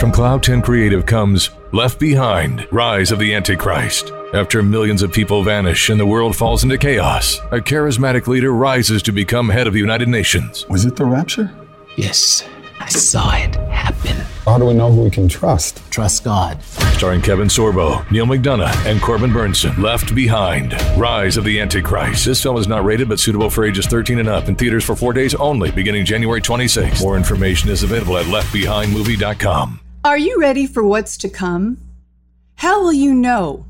From Cloud 10 Creative comes Left Behind Rise of the Antichrist. After millions of people vanish and the world falls into chaos, a charismatic leader rises to become head of the United Nations. Was it the rapture? Yes, I saw it happen. How do we know who we can trust? Trust God. Starring Kevin Sorbo, Neal McDonough, and Corbin Bernsen. Left Behind Rise of the Antichrist. This film is not rated but suitable for ages 13 and up in theaters for four days only, beginning January 26. More information is available at leftbehindmovie.com. Are you ready for what's to come? How will you know?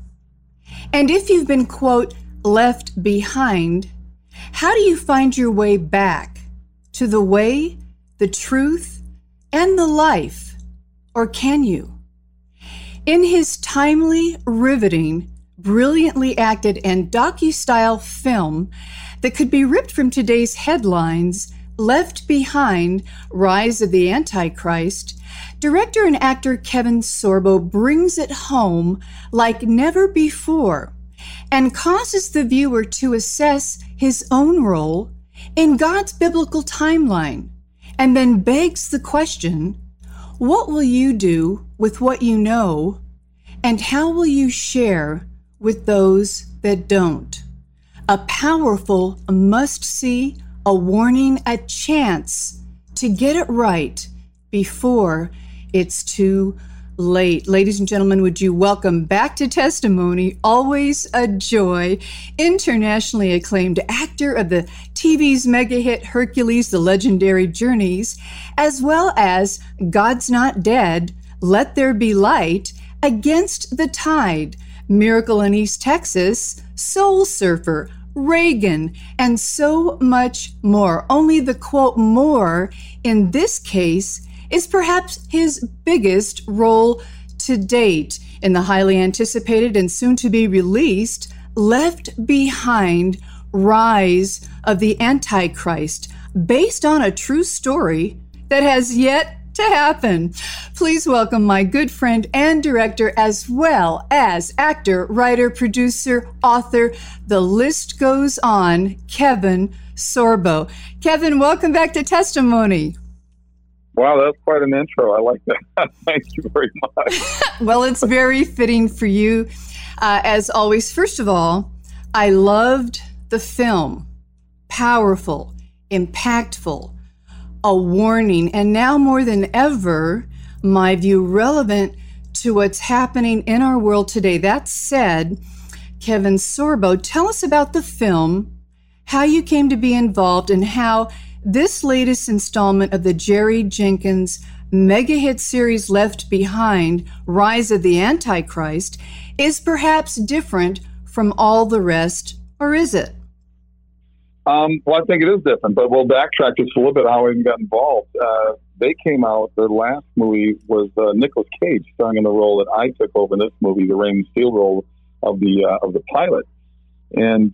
And if you've been, quote, left behind, how do you find your way back to the way, the truth, and the life? Or can you? In his timely, riveting, brilliantly acted, and docu-style film that could be ripped from today's headlines, Left Behind: Rise of the Antichrist, Director and actor Kevin Sorbo brings it home like never before and causes the viewer to assess his own role in God's biblical timeline and then begs the question what will you do with what you know and how will you share with those that don't? A powerful must see, a warning, a chance to get it right before it's too late. Ladies and gentlemen, would you welcome back to testimony, always a joy, internationally acclaimed actor of the TV's mega hit Hercules, The Legendary Journeys, as well as God's Not Dead, Let There Be Light, Against the Tide, Miracle in East Texas, Soul Surfer, Reagan, and so much more. Only the quote more in this case is perhaps his biggest role to date in the highly anticipated and soon to be released Left Behind Rise of the Antichrist, based on a true story that has yet to happen. Please welcome my good friend and director, as well as actor, writer, producer, author. The list goes on, Kevin Sorbo. Kevin, welcome back to Testimony. Wow, that's quite an intro. I like that. Thank you very much. well, it's very fitting for you. Uh, as always, first of all, I loved the film. Powerful, impactful, a warning, and now more than ever, my view relevant to what's happening in our world today. That said, Kevin Sorbo, tell us about the film, how you came to be involved, and how this latest installment of the Jerry Jenkins mega hit series Left Behind Rise of the Antichrist is perhaps different from all the rest, or is it? Um, well, I think it is different, but we'll backtrack just a little bit how I even got involved. Uh, they came out, the last movie was uh, Nicolas Cage starring in the role that I took over in this movie, the Raymond Steele role of the uh, of the pilot. And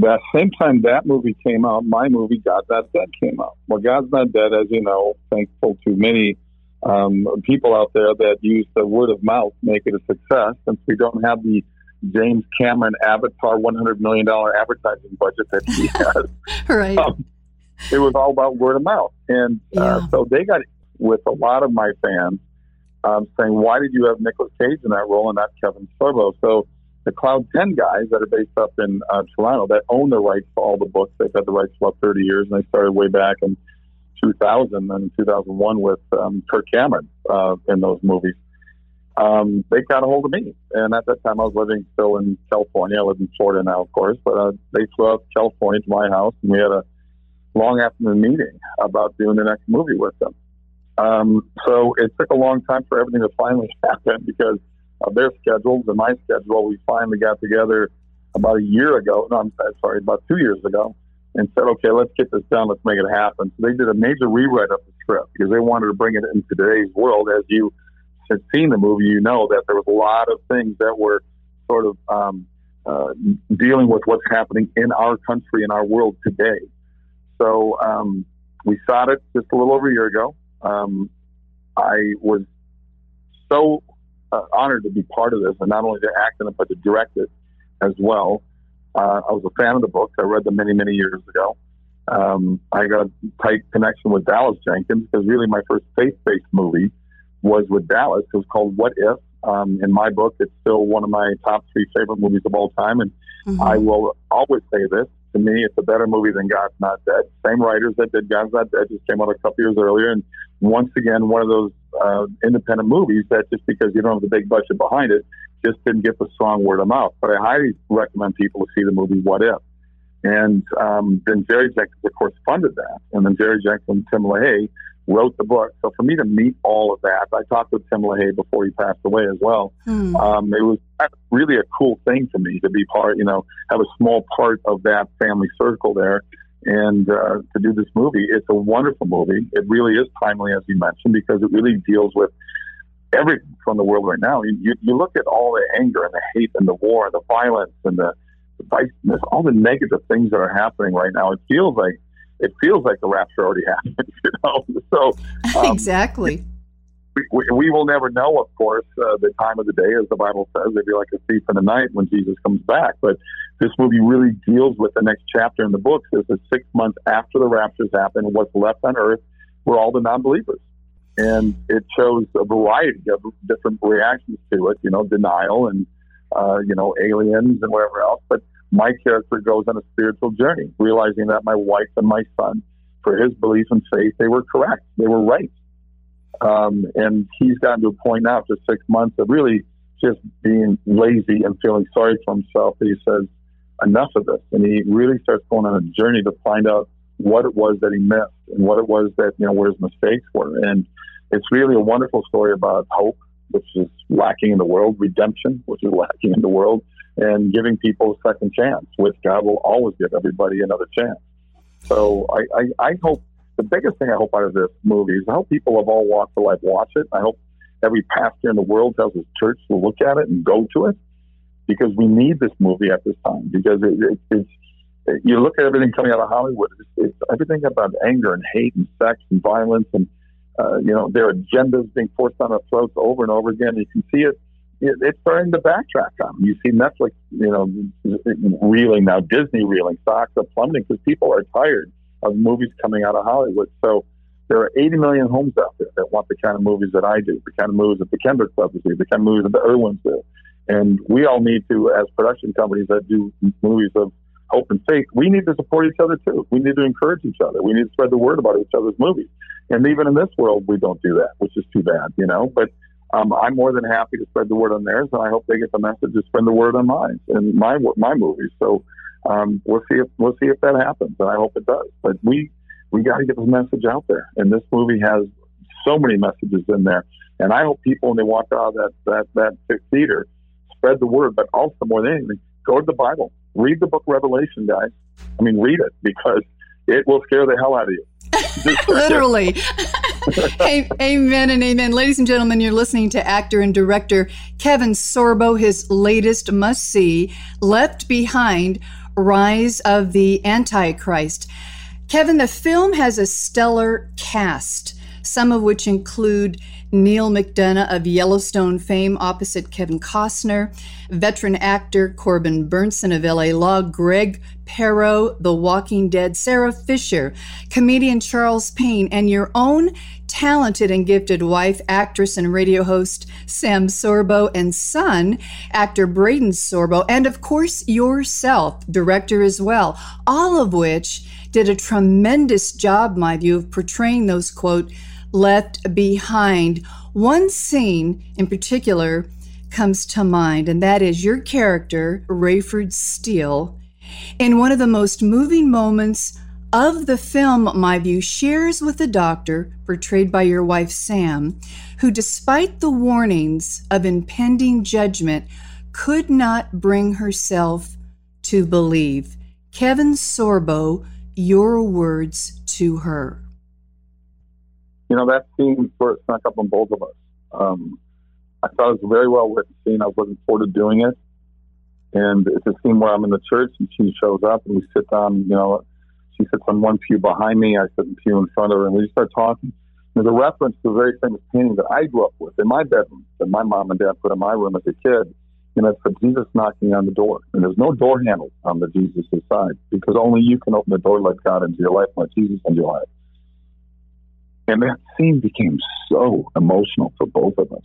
that same time that movie came out, my movie God's Not Dead came out. Well, God's Not Dead, as you know, thankful to many um, people out there that use the word of mouth to make it a success. Since we don't have the James Cameron Avatar $100 million advertising budget that he has, right. Um, it was all about word of mouth. And uh, yeah. so they got with a lot of my fans um, saying, why did you have Nicolas Cage in that role and not Kevin Sorbo? So the Cloud 10 guys that are based up in uh, Toronto that own the rights to all the books. They've had the rights for about 30 years, and they started way back in 2000 and 2001 with um, Kirk Cameron uh, in those movies. Um, they got a hold of me, and at that time I was living still in California. I live in Florida now, of course, but uh, they flew out to California to my house, and we had a long afternoon meeting about doing the next movie with them. Um, so it took a long time for everything to finally happen because of their schedules and my schedule. We finally got together about a year ago. No, I'm sorry, about two years ago, and said, okay, let's get this done. Let's make it happen. So they did a major rewrite of the script because they wanted to bring it into today's world, as you have seen the movie, you know that there was a lot of things that were sort of um, uh, dealing with what's happening in our country, in our world today. So um, we saw it just a little over a year ago. Um, I was so uh, honored to be part of this, and not only to act in it, but to direct it as well. Uh, I was a fan of the book. I read them many, many years ago. Um, I got a tight connection with Dallas Jenkins because really my first faith-based movie was with Dallas. It was called What If. Um, in my book, it's still one of my top three favorite movies of all time, and mm-hmm. I will always say this: to me, it's a better movie than God's Not Dead. Same writers that did God's Not Dead just came out a couple years earlier, and once again, one of those uh, independent movies that just because you don't have the big budget behind it, just didn't get the strong word of mouth. But I highly recommend people to see the movie What If. And um, then Jerry Jenkins, of course, funded that. And then Jerry Jenkins and Tim LaHaye wrote the book. So for me to meet all of that, I talked with Tim LaHaye before he passed away as well. Hmm. Um, it was really a cool thing for me to be part, you know, have a small part of that family circle there. And uh, to do this movie, it's a wonderful movie. It really is timely, as you mentioned, because it really deals with everything from the world right now. You, you, look at all the anger and the hate and the war and the violence and the, the all the negative things that are happening right now. It feels like it feels like the rapture already happened, you know. So um, exactly. We, we, we, will never know, of course, uh, the time of the day, as the Bible says. It'd be like a thief in the night when Jesus comes back. But this movie really deals with the next chapter in the book. This is six months after the raptures happen, what's left on earth were all the non-believers. And it shows a variety of different reactions to it, you know, denial and, uh, you know, aliens and whatever else. But my character goes on a spiritual journey, realizing that my wife and my son, for his belief and faith, they were correct. They were right. Um, and he's gotten to a point now after six months of really just being lazy and feeling sorry for himself he says, enough of this. And he really starts going on a journey to find out what it was that he missed and what it was that, you know, where his mistakes were. And it's really a wonderful story about hope, which is lacking in the world, redemption, which is lacking in the world, and giving people a second chance, which God will always give everybody another chance. So I, I, I hope the biggest thing I hope out of this movie is I hope people of all walks of life watch it. I hope every pastor in the world tells his church to look at it and go to it because we need this movie at this time because it, it, it's you look at everything coming out of Hollywood, it's, it's everything about anger and hate and sex and violence and uh, you know their agendas being forced on our throats over and over again. You can see it it's starting to backtrack on. You see Netflix, you know, reeling now, Disney reeling, stocks are plummeting because people are tired of movies coming out of Hollywood. So there are 80 million homes out there that want the kind of movies that I do, the kind of movies that the Kendrick brothers do, the kind of movies that the Irwins do. And we all need to, as production companies that do movies of hope and faith, we need to support each other too. We need to encourage each other. We need to spread the word about each other's movies. And even in this world, we don't do that, which is too bad, you know. But um, I'm more than happy to spread the word on theirs, and I hope they get the message to spread the word on mine and my my movies. So um, we'll see if we'll see if that happens, and I hope it does. But we we got to get the message out there, and this movie has so many messages in there. And I hope people, when they walk out of that that that theater, spread the word. But also more than anything, go to the Bible, read the book Revelation, guys. I mean, read it because it will scare the hell out of you. Literally. amen and amen. Ladies and gentlemen, you're listening to actor and director Kevin Sorbo, his latest must see, Left Behind Rise of the Antichrist. Kevin, the film has a stellar cast, some of which include Neal McDonough of Yellowstone fame opposite Kevin Costner, veteran actor Corbin Bernsen of LA Law, Greg Perrow, The Walking Dead, Sarah Fisher, comedian Charles Payne, and your own talented and gifted wife, actress and radio host Sam Sorbo, and son, actor Braeden Sorbo, and of course yourself, director as well, all of which did a tremendous job, my view, of portraying those quote left behind. One scene in particular comes to mind, and that is your character, Rayford Steele, in one of the most moving moments of the film, my view, shares with the doctor, portrayed by your wife Sam, who, despite the warnings of impending judgment, could not bring herself to believe. Kevin Sorbo, your words to her you know, that scene sort of snuck up on both of us. Um, I thought it was a very well written scene. I was looking forward to doing it. And it's a scene where I'm in the church and she shows up and we sit down, you know, she sits on one pew behind me, I sit in pew in front of her, and we start talking. There's a reference to a very famous painting that I grew up with in my bedroom that my mom and dad put in my room as a kid. And it's for Jesus knocking on the door. And there's no door handle on the Jesus side because only you can open the door, let God into your life, let Jesus into your life. And that scene became so emotional for both of us.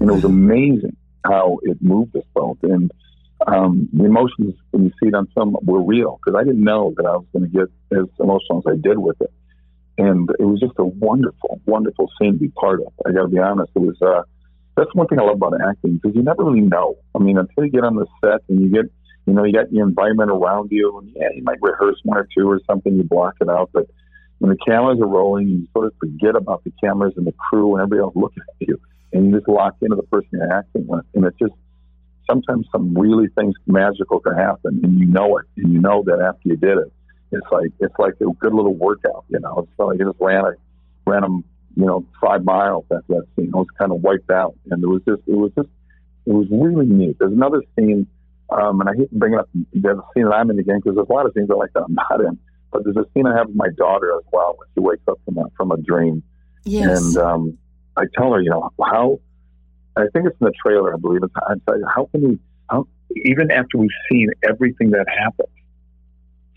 And it was amazing how it moved us both. And um, the emotions, when you see it on film, were real because I didn't know that I was going to get as emotional as I did with it. And it was just a wonderful, wonderful scene to be part of. I got to be honest. It was, uh, that's one thing I love about acting because you never really know. I mean, until you get on the set and you get, you know, you got the environment around you, and yeah, you might rehearse one or two or something, you block it out. But when the cameras are rolling, you sort of forget about the cameras and the crew and everybody else looking at you, and you just lock into the person you're acting with, and it's just sometimes some really things magical can happen, and you know it, and you know that after you did it, it's like it's like a good little workout, you know. It's like I just ran a ran them, you know, five miles after that scene. I was kind of wiped out, and it was just it was just it was really neat. There's another scene, um, and I hate to bring up. A scene that I'm in again because there's a lot of scenes I like that I'm not in, but there's a scene I have with my daughter as well when she wakes up from a, from a dream, yes. and um, I tell her, you know, how I think it's in the trailer, I believe. It's, I tell you, how can we, how, even after we've seen everything that happened,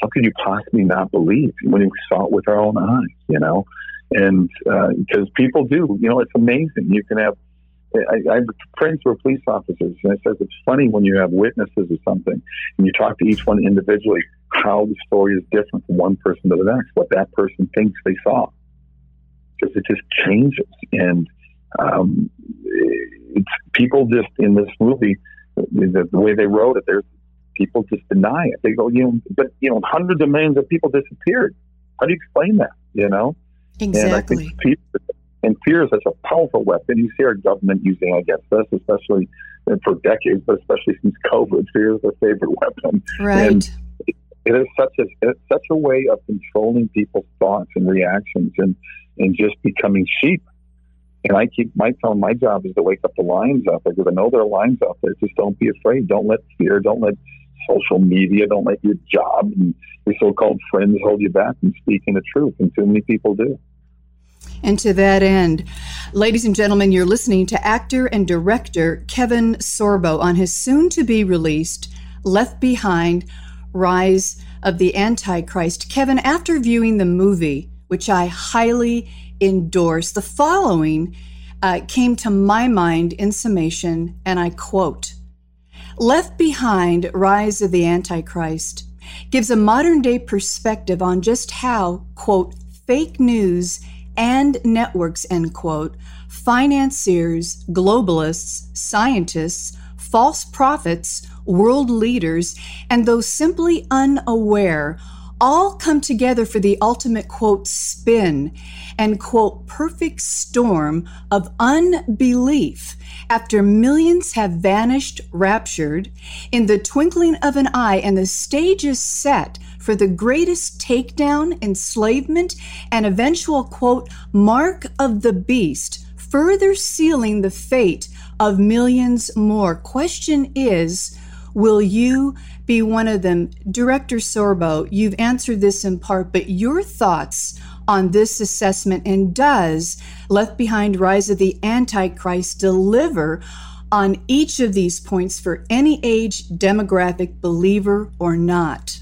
how could you possibly not believe when we saw it with our own eyes, you know? And because uh, people do, you know, it's amazing. You can have, I, I have friends who are police officers, and it says it's funny when you have witnesses or something, and you talk to each one individually, how the story is different from one person to the next, what that person thinks they saw. Because it just changes. And um, it's people just in this movie, the, the way they wrote it, there's people just deny it. They go, you know, but you know, hundreds of millions of people disappeared. How do you explain that? You know, exactly. And I think fear, and fear is such a powerful weapon. You see our government using against us, especially for decades, but especially since COVID. Fear is their favorite weapon. Right. And it is such a it's such a way of controlling people's thoughts and reactions and and just becoming sheep and I keep my telling my job is to wake up the lions out there because I know there are lions out there. Just don't be afraid. Don't let fear, don't let social media, don't let your job and your so-called friends hold you back from speaking the truth. And too many people do. And to that end, ladies and gentlemen, you're listening to actor and director Kevin Sorbo on his soon to be released Left Behind Rise of the Antichrist. Kevin, after viewing the movie, which I highly endorse. The following uh, came to my mind in summation, and I quote Left Behind Rise of the Antichrist gives a modern day perspective on just how, quote, fake news and networks, end quote, financiers, globalists, scientists, false prophets, world leaders, and those simply unaware all come together for the ultimate quote spin and quote perfect storm of unbelief after millions have vanished raptured in the twinkling of an eye and the stage is set for the greatest takedown enslavement and eventual quote mark of the beast further sealing the fate of millions more question is will you be one of them. Director Sorbo, you've answered this in part, but your thoughts on this assessment and does Left Behind Rise of the Antichrist deliver on each of these points for any age, demographic, believer, or not?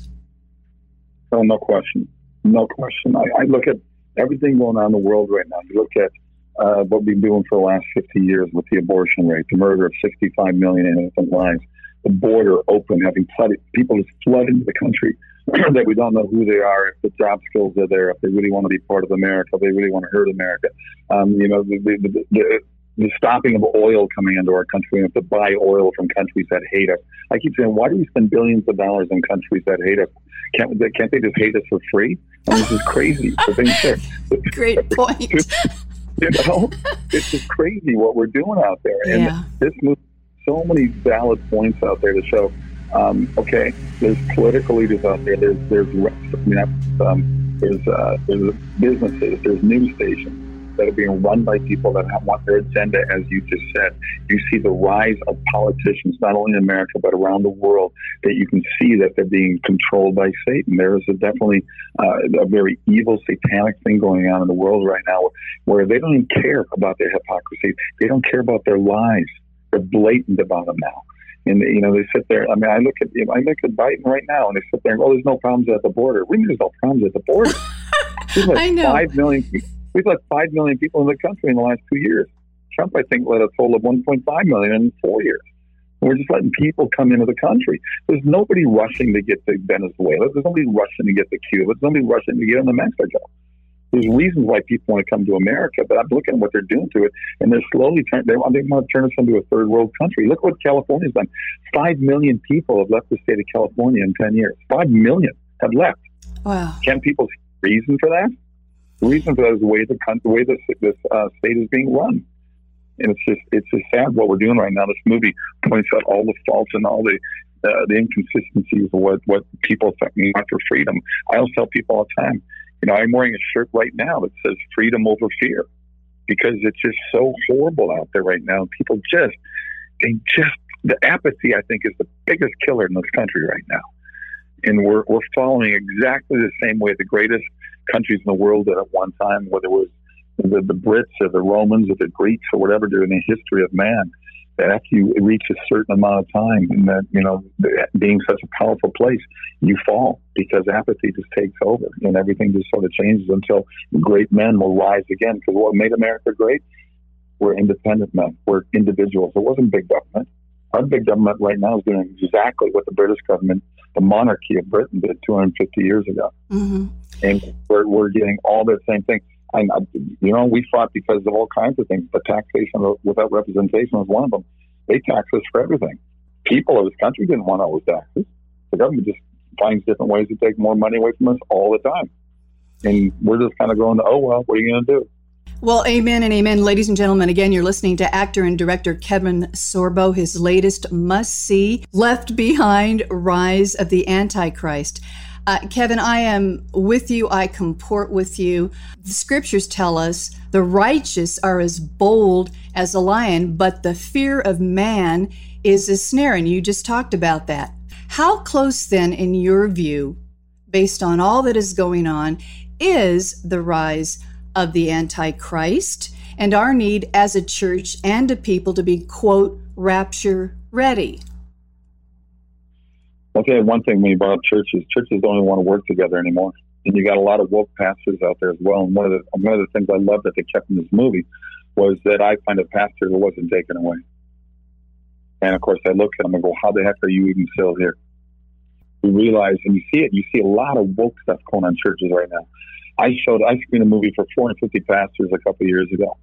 Oh, no question. No question. I, I look at everything going on in the world right now. You look at uh, what we've been doing for the last 50 years with the abortion rate, the murder of 65 million innocent lives, the border open, having flooded, people just flood into the country that we don't know who they are, if the job skills are there, if they really want to be part of America, if they really want to hurt America. Um, you know, the, the, the, the stopping of oil coming into our country. We have to buy oil from countries that hate us. I keep saying, why do we spend billions of dollars on countries that hate us? Can't, can't they just hate us for free? I mean, this is crazy. Great point. you know, it's just crazy what we're doing out there. And yeah. this movie so many valid points out there to show. Um, okay, there's political leaders out there. There's there's I mean, um, there's uh, there's businesses. There's news stations. That are being run by people that have, want their agenda, as you just said. You see the rise of politicians, not only in America, but around the world, that you can see that they're being controlled by Satan. There is a definitely uh, a very evil, satanic thing going on in the world right now where they don't even care about their hypocrisy. They don't care about their lies. They're blatant about them now. And you know, they sit there. I mean, I look at I look at Biden right now, and they sit there and "Oh, there's no problems at the border." We mean there's no problems at the border. like I know. Five million. We've let five million people in the country in the last two years. Trump, I think, let a total of 1.5 million in four years. We're just letting people come into the country. There's nobody rushing to get to Venezuela. There's nobody rushing to get to Cuba. There's nobody rushing to get into Mexico. There's reasons why people want to come to America, but I'm looking at what they're doing to it, and they're slowly turning. They, they want to turn us into a third world country. Look what California's done. Five million people have left the state of California in ten years. Five million have left. Wow. Can people see reason for that? The reason for that is the way the the way this this uh, state is being run, and it's just it's just sad what we're doing right now. This movie points out all the faults and all the uh, the inconsistencies of what what people think for freedom. I always tell people all the time, you know, I'm wearing a shirt right now that says "Freedom over Fear," because it's just so horrible out there right now. People just they just the apathy I think is the biggest killer in this country right now and we're we're following exactly the same way the greatest countries in the world did at one time, whether it was the, the Brits or the Romans or the Greeks or whatever during the history of man. That after you reach a certain amount of time, and that you know being such a powerful place, you fall because apathy just takes over, and everything just sort of changes until great men will rise again. Because what made America great? We're independent men. We're individuals. It wasn't big government. Our big government right now is doing exactly what the British government the monarchy of Britain did 250 years ago. Mm-hmm. And we're, we're getting all the same thing. I, you know, we fought because of all kinds of things, but taxation without representation was one of them. They tax us for everything. People of this country didn't want all those taxes. The government just finds different ways to take more money away from us all the time. And we're just kind of going, oh, well, what are you going to do? Well, amen and amen. Ladies and gentlemen, again, you're listening to actor and director Kevin Sorbo, his latest must see, Left Behind Rise of the Antichrist. Uh, Kevin, I am with you. I comport with you. The scriptures tell us the righteous are as bold as a lion, but the fear of man is a snare. And you just talked about that. How close, then, in your view, based on all that is going on, is the rise of the Antichrist and our need as a church and a people to be, quote, rapture ready. Okay, one thing when you brought up churches, churches don't even want to work together anymore. And you got a lot of woke pastors out there as well. And one of the one of the things I love that they kept in this movie was that I find a pastor who wasn't taken away. And of course, I look at them and go, "How the heck are you even still here?" We realize, and you see it. You see a lot of woke stuff going on churches right now. I showed I screened a movie for 450 pastors a couple years ago,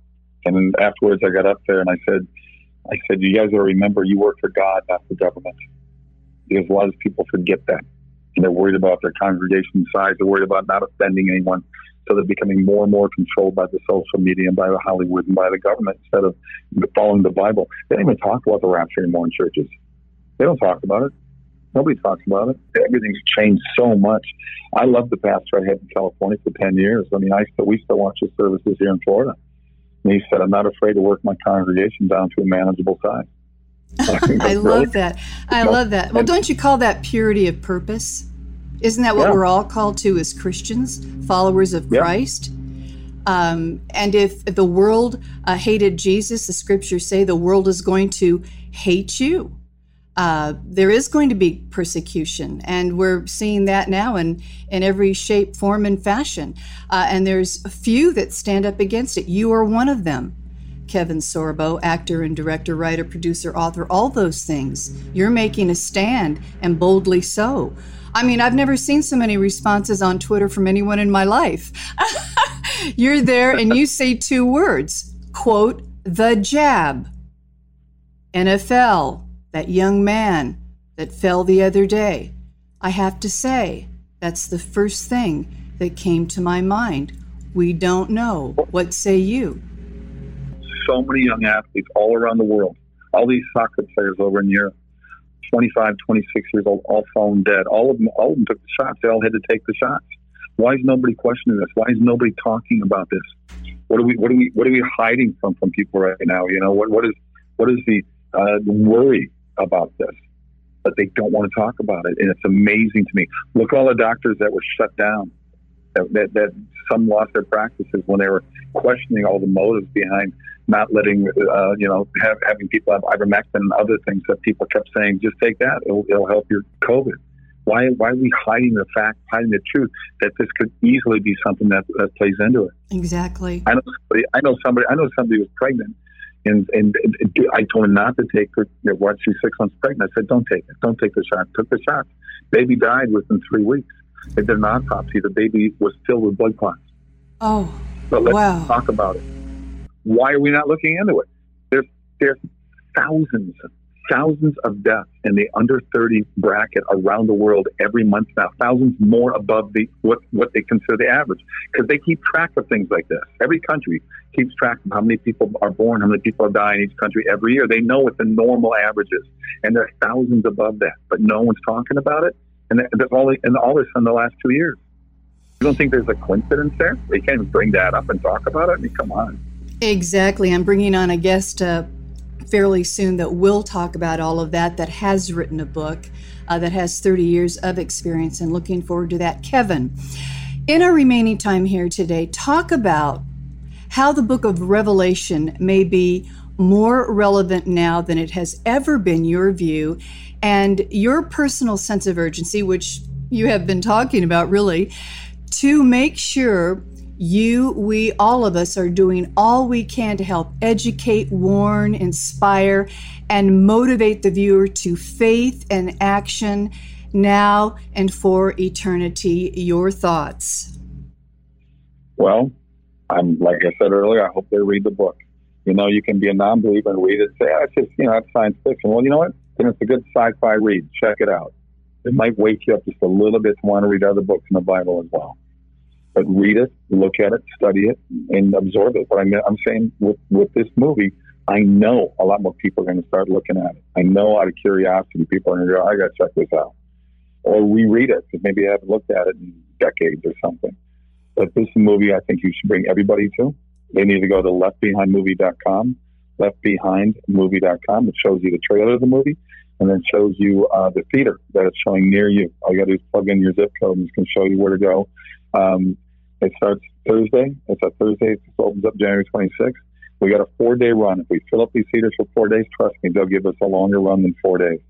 and then afterwards I got up there and I said, I said, you guys got to remember you work for God, not for government, because a lot of people forget that, and they're worried about their congregation size, they're worried about not offending anyone, so they're becoming more and more controlled by the social media and by the Hollywood and by the government instead of following the Bible. They don't even talk about the rapture anymore in churches. They don't talk about it. Nobody talks about it. Everything's changed so much. I love the pastor I had in California for 10 years. I mean, I still, we still watch his services here in Florida. And he said, I'm not afraid to work my congregation down to a manageable size. I, love that. I love that. Well, don't you call that purity of purpose? Isn't that what yeah. we're all called to as Christians, followers of Christ? Um, and if the world uh, hated Jesus, the scriptures say the world is going to hate you uh, there is going to be persecution, and we're seeing that now in, in every shape, form, and fashion. Uh, and there's a few that stand up against it. You are one of them. Kevin Sorbo, actor and director, writer, producer, author, all those things. You're making a stand, and boldly so. I mean, I've never seen so many responses on Twitter from anyone in my life. You're there and you say two words quote, the jab. NFL, that young man that fell the other day. I have to say, that's the first thing that came to my mind. We don't know. What say you? So many young athletes all around the world, all these soccer players over in Europe, 25, 26 years old, all fallen dead. All of them, all of them took the shots. They all had to take the shots. Why is nobody questioning this? Why is nobody talking about this? What are we what are we what are we hiding from from people right now? You know what what is what is the uh, worry about this? But they don't want to talk about it, and it's amazing to me. Look all the doctors that were shut down. That, that, that some lost their practices when they were questioning all the motives behind not letting uh, you know have, having people have ivermectin and other things that people kept saying just take that it'll, it'll help your COVID. Why why are we hiding the fact, hiding the truth that this could easily be something that, that plays into it? Exactly. I know somebody. I know somebody. I know somebody was pregnant, and and, I told her not to take her. You know, once she's six months pregnant, I said, "Don't take it. Don't take the shot." Took the shot. Baby died within three weeks. They did an autopsy. The baby was filled with blood clots. Oh, but let's wow. talk about it. Why are we not looking into it? There's there's thousands thousands of deaths in the under 30 bracket around the world every month now, thousands more above the what, what they consider the average because they keep track of things like this. Every country keeps track of how many people are born, how many people dying in each country every year. They know what the normal average is, and there are thousands above that, but no one's talking about it. And that's all, and all this in the last two years. You don't think there's a coincidence there? They can't even bring that up and talk about it. I mean, come on. Exactly. I'm bringing on a guest uh, fairly soon that will talk about all of that, that has written a book, uh, that has 30 years of experience, and looking forward to that. Kevin, in our remaining time here today, talk about how the book of Revelation may be more relevant now than it has ever been, your view, and your personal sense of urgency, which you have been talking about really, to make sure you, we, all of us are doing all we can to help educate, warn, inspire, and motivate the viewer to faith and action now and for eternity. Your thoughts? Well, I'm like I said earlier. I hope they read the book. You know, you can be a non-believer and read it. And say, oh, it's just you know, that's science fiction. Well, you know what? Then it's a good sci-fi read. Check it out. It might wake you up just a little bit to want to read other books in the Bible as well but read it, look at it, study it, and absorb it. But I'm, I'm saying with, with this movie, I know a lot more people are going to start looking at it. I know out of curiosity, people are going to go, I got to check this out. Or reread it because maybe I haven't looked at it in decades or something. But this movie, I think you should bring everybody to. They need to go to leftbehindmovie.com, leftbehindmovie.com. It shows you the trailer of the movie and then shows you uh, the theater that it's showing near you. All you got to do is plug in your zip code and going to show you where to go. Um, it starts Thursday. It's a Thursday. It opens up January 26th. We got a four day run. If we fill up these theaters for four days, trust me, they'll give us a longer run than four days.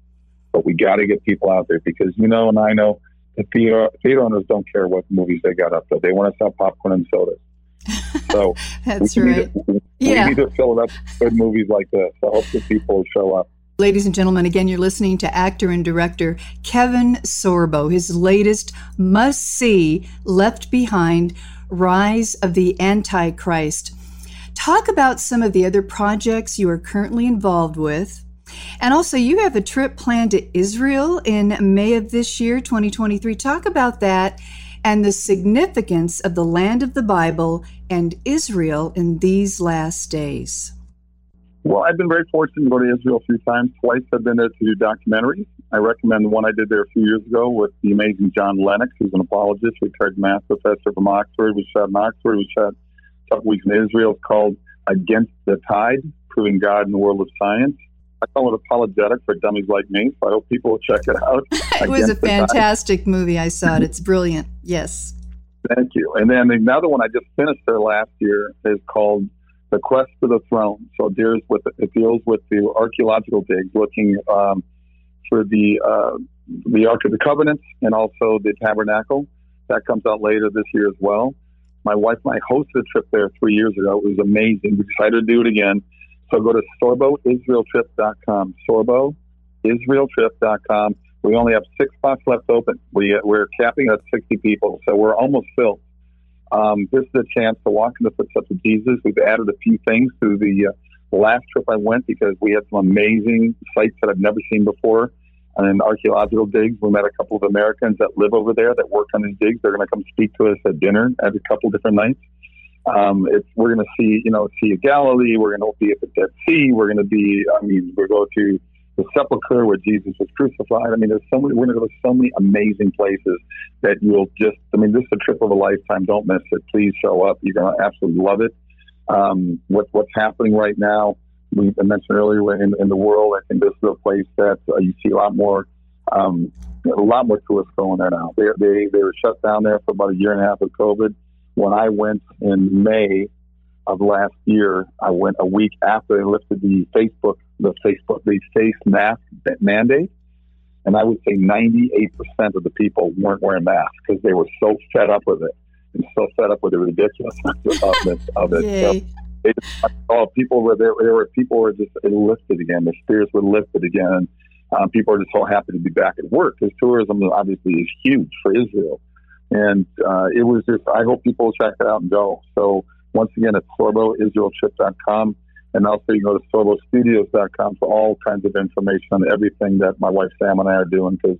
But we got to get people out there because you know, and I know the theater, theater owners don't care what movies they got up there. They want to sell popcorn and sodas. So that's we right. Need to, yeah. We need to fill it up with good movies like this. I hope that people show up. Ladies and gentlemen, again, you're listening to actor and director Kevin Sorbo. His latest must see, Left Behind Rise of the Antichrist. Talk about some of the other projects you are currently involved with. And also, you have a trip planned to Israel in May of this year, 2023. Talk about that and the significance of the land of the Bible and Israel in these last days. Well, I've been very fortunate to go to Israel a few times. Twice I've been there to do documentaries. I recommend the one I did there a few years ago with the amazing John Lennox, who's an apologist, retired math professor from Oxford. We shot in Oxford. We shot a couple weeks in Israel. It's called Against the Tide, Proving God in the World of Science. I call it apologetic for dummies like me, so I hope people will check it out. it was a fantastic movie. I saw it. It's brilliant. Yes. Thank you. And then another one I just finished there last year is called the quest for the throne. So it deals with it deals with the archaeological digs, looking um, for the uh, the Ark of the Covenant and also the Tabernacle. That comes out later this year as well. My wife and I hosted a trip there three years ago. It was amazing. We decided to do it again. So go to sorboisraeltrip.com. Sorboisraeltrip.com. We only have six spots left open. We, we're capping at 60 people, so we're almost filled. Um, this is a chance to walk in the footsteps of Jesus. We've added a few things to the uh, last trip I went because we had some amazing sites that I've never seen before. And archaeological digs. We met a couple of Americans that live over there that work on these digs. They're going to come speak to us at dinner at a couple different nights. Um, it's, we're going to see, you know, of Galilee. We're going to be at the Dead Sea. We're going to be, I mean, we're going to the sepulcher where Jesus was crucified. I mean, there's so many, we're going to go to so many amazing places that you'll just, I mean, this is a trip of a lifetime. Don't miss it. Please show up. You're going to absolutely love it. um, what, what's happening right now. We mentioned earlier in, in the world, I think this is a place that uh, you see a lot more um, a lot more tourists going there now. They, they they were shut down there for about a year and a half of COVID. When I went in May of last year, I went a week after they lifted the Facebook the Facebook the face mask mandate, and I would say 98% of the people weren't wearing masks because they were so fed up with it and so fed up with the ridiculousness of it. Of it. So oh, people were there. There were people were just lifted again. Their spirits were lifted again. Um, people are just so happy to be back at work because tourism obviously is huge for Israel. And uh, it was just, I hope people check it out and go. So once again, it's sorboisraeltrip.com. And also you can go to sorbostudios.com for all kinds of information on everything that my wife Sam and I are doing because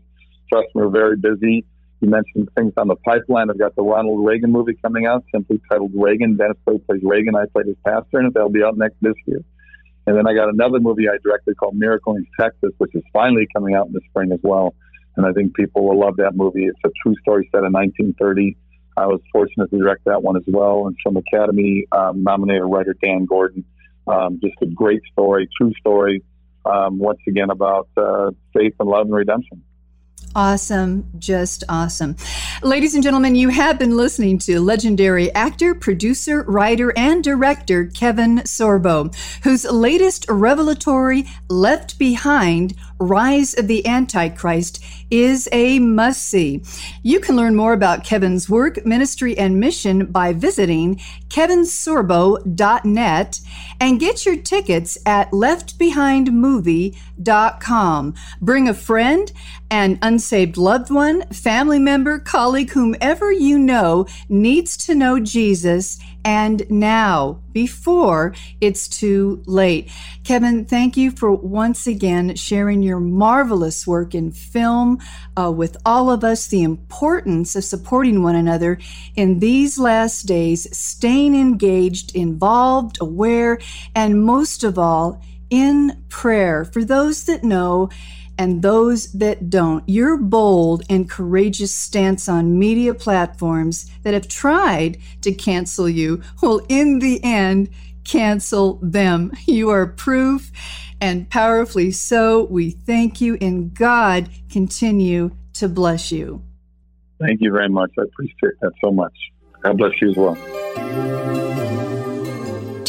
trust me, we're very busy. You mentioned things on the pipeline. I've got the Ronald Reagan movie coming out, simply titled Reagan. Dennis Quaid plays Reagan. I played his pastor in it. That'll be out next this year. And then I got another movie I directed called Miracle in Texas, which is finally coming out in the spring as well. And I think people will love that movie. It's a true story set in 1930. I was fortunate to direct that one as well. And from Academy um, nominated writer Dan Gordon. Um, just a great story, true story. Um, once again about uh, faith and love and redemption. Awesome, just awesome. Ladies and gentlemen, you have been listening to legendary actor, producer, writer, and director Kevin Sorbo, whose latest revelatory Left Behind Rise of the Antichrist is a must see. You can learn more about Kevin's work, ministry, and mission by visiting kevinsorbo.net and get your tickets at leftbehindmovie.com. Bring a friend, an unsaved loved one, family member, colleague, whomever you know needs to know Jesus and now before it's too late. Kevin, thank you for once again sharing your marvelous work in film uh, with all of us, the importance of supporting one another in these last days, staying engaged, involved, aware, and most of all, in prayer. For those that know, and those that don't. Your bold and courageous stance on media platforms that have tried to cancel you will, in the end, cancel them. You are proof and powerfully so. We thank you, and God continue to bless you. Thank you very much. I appreciate that so much. God bless you as well.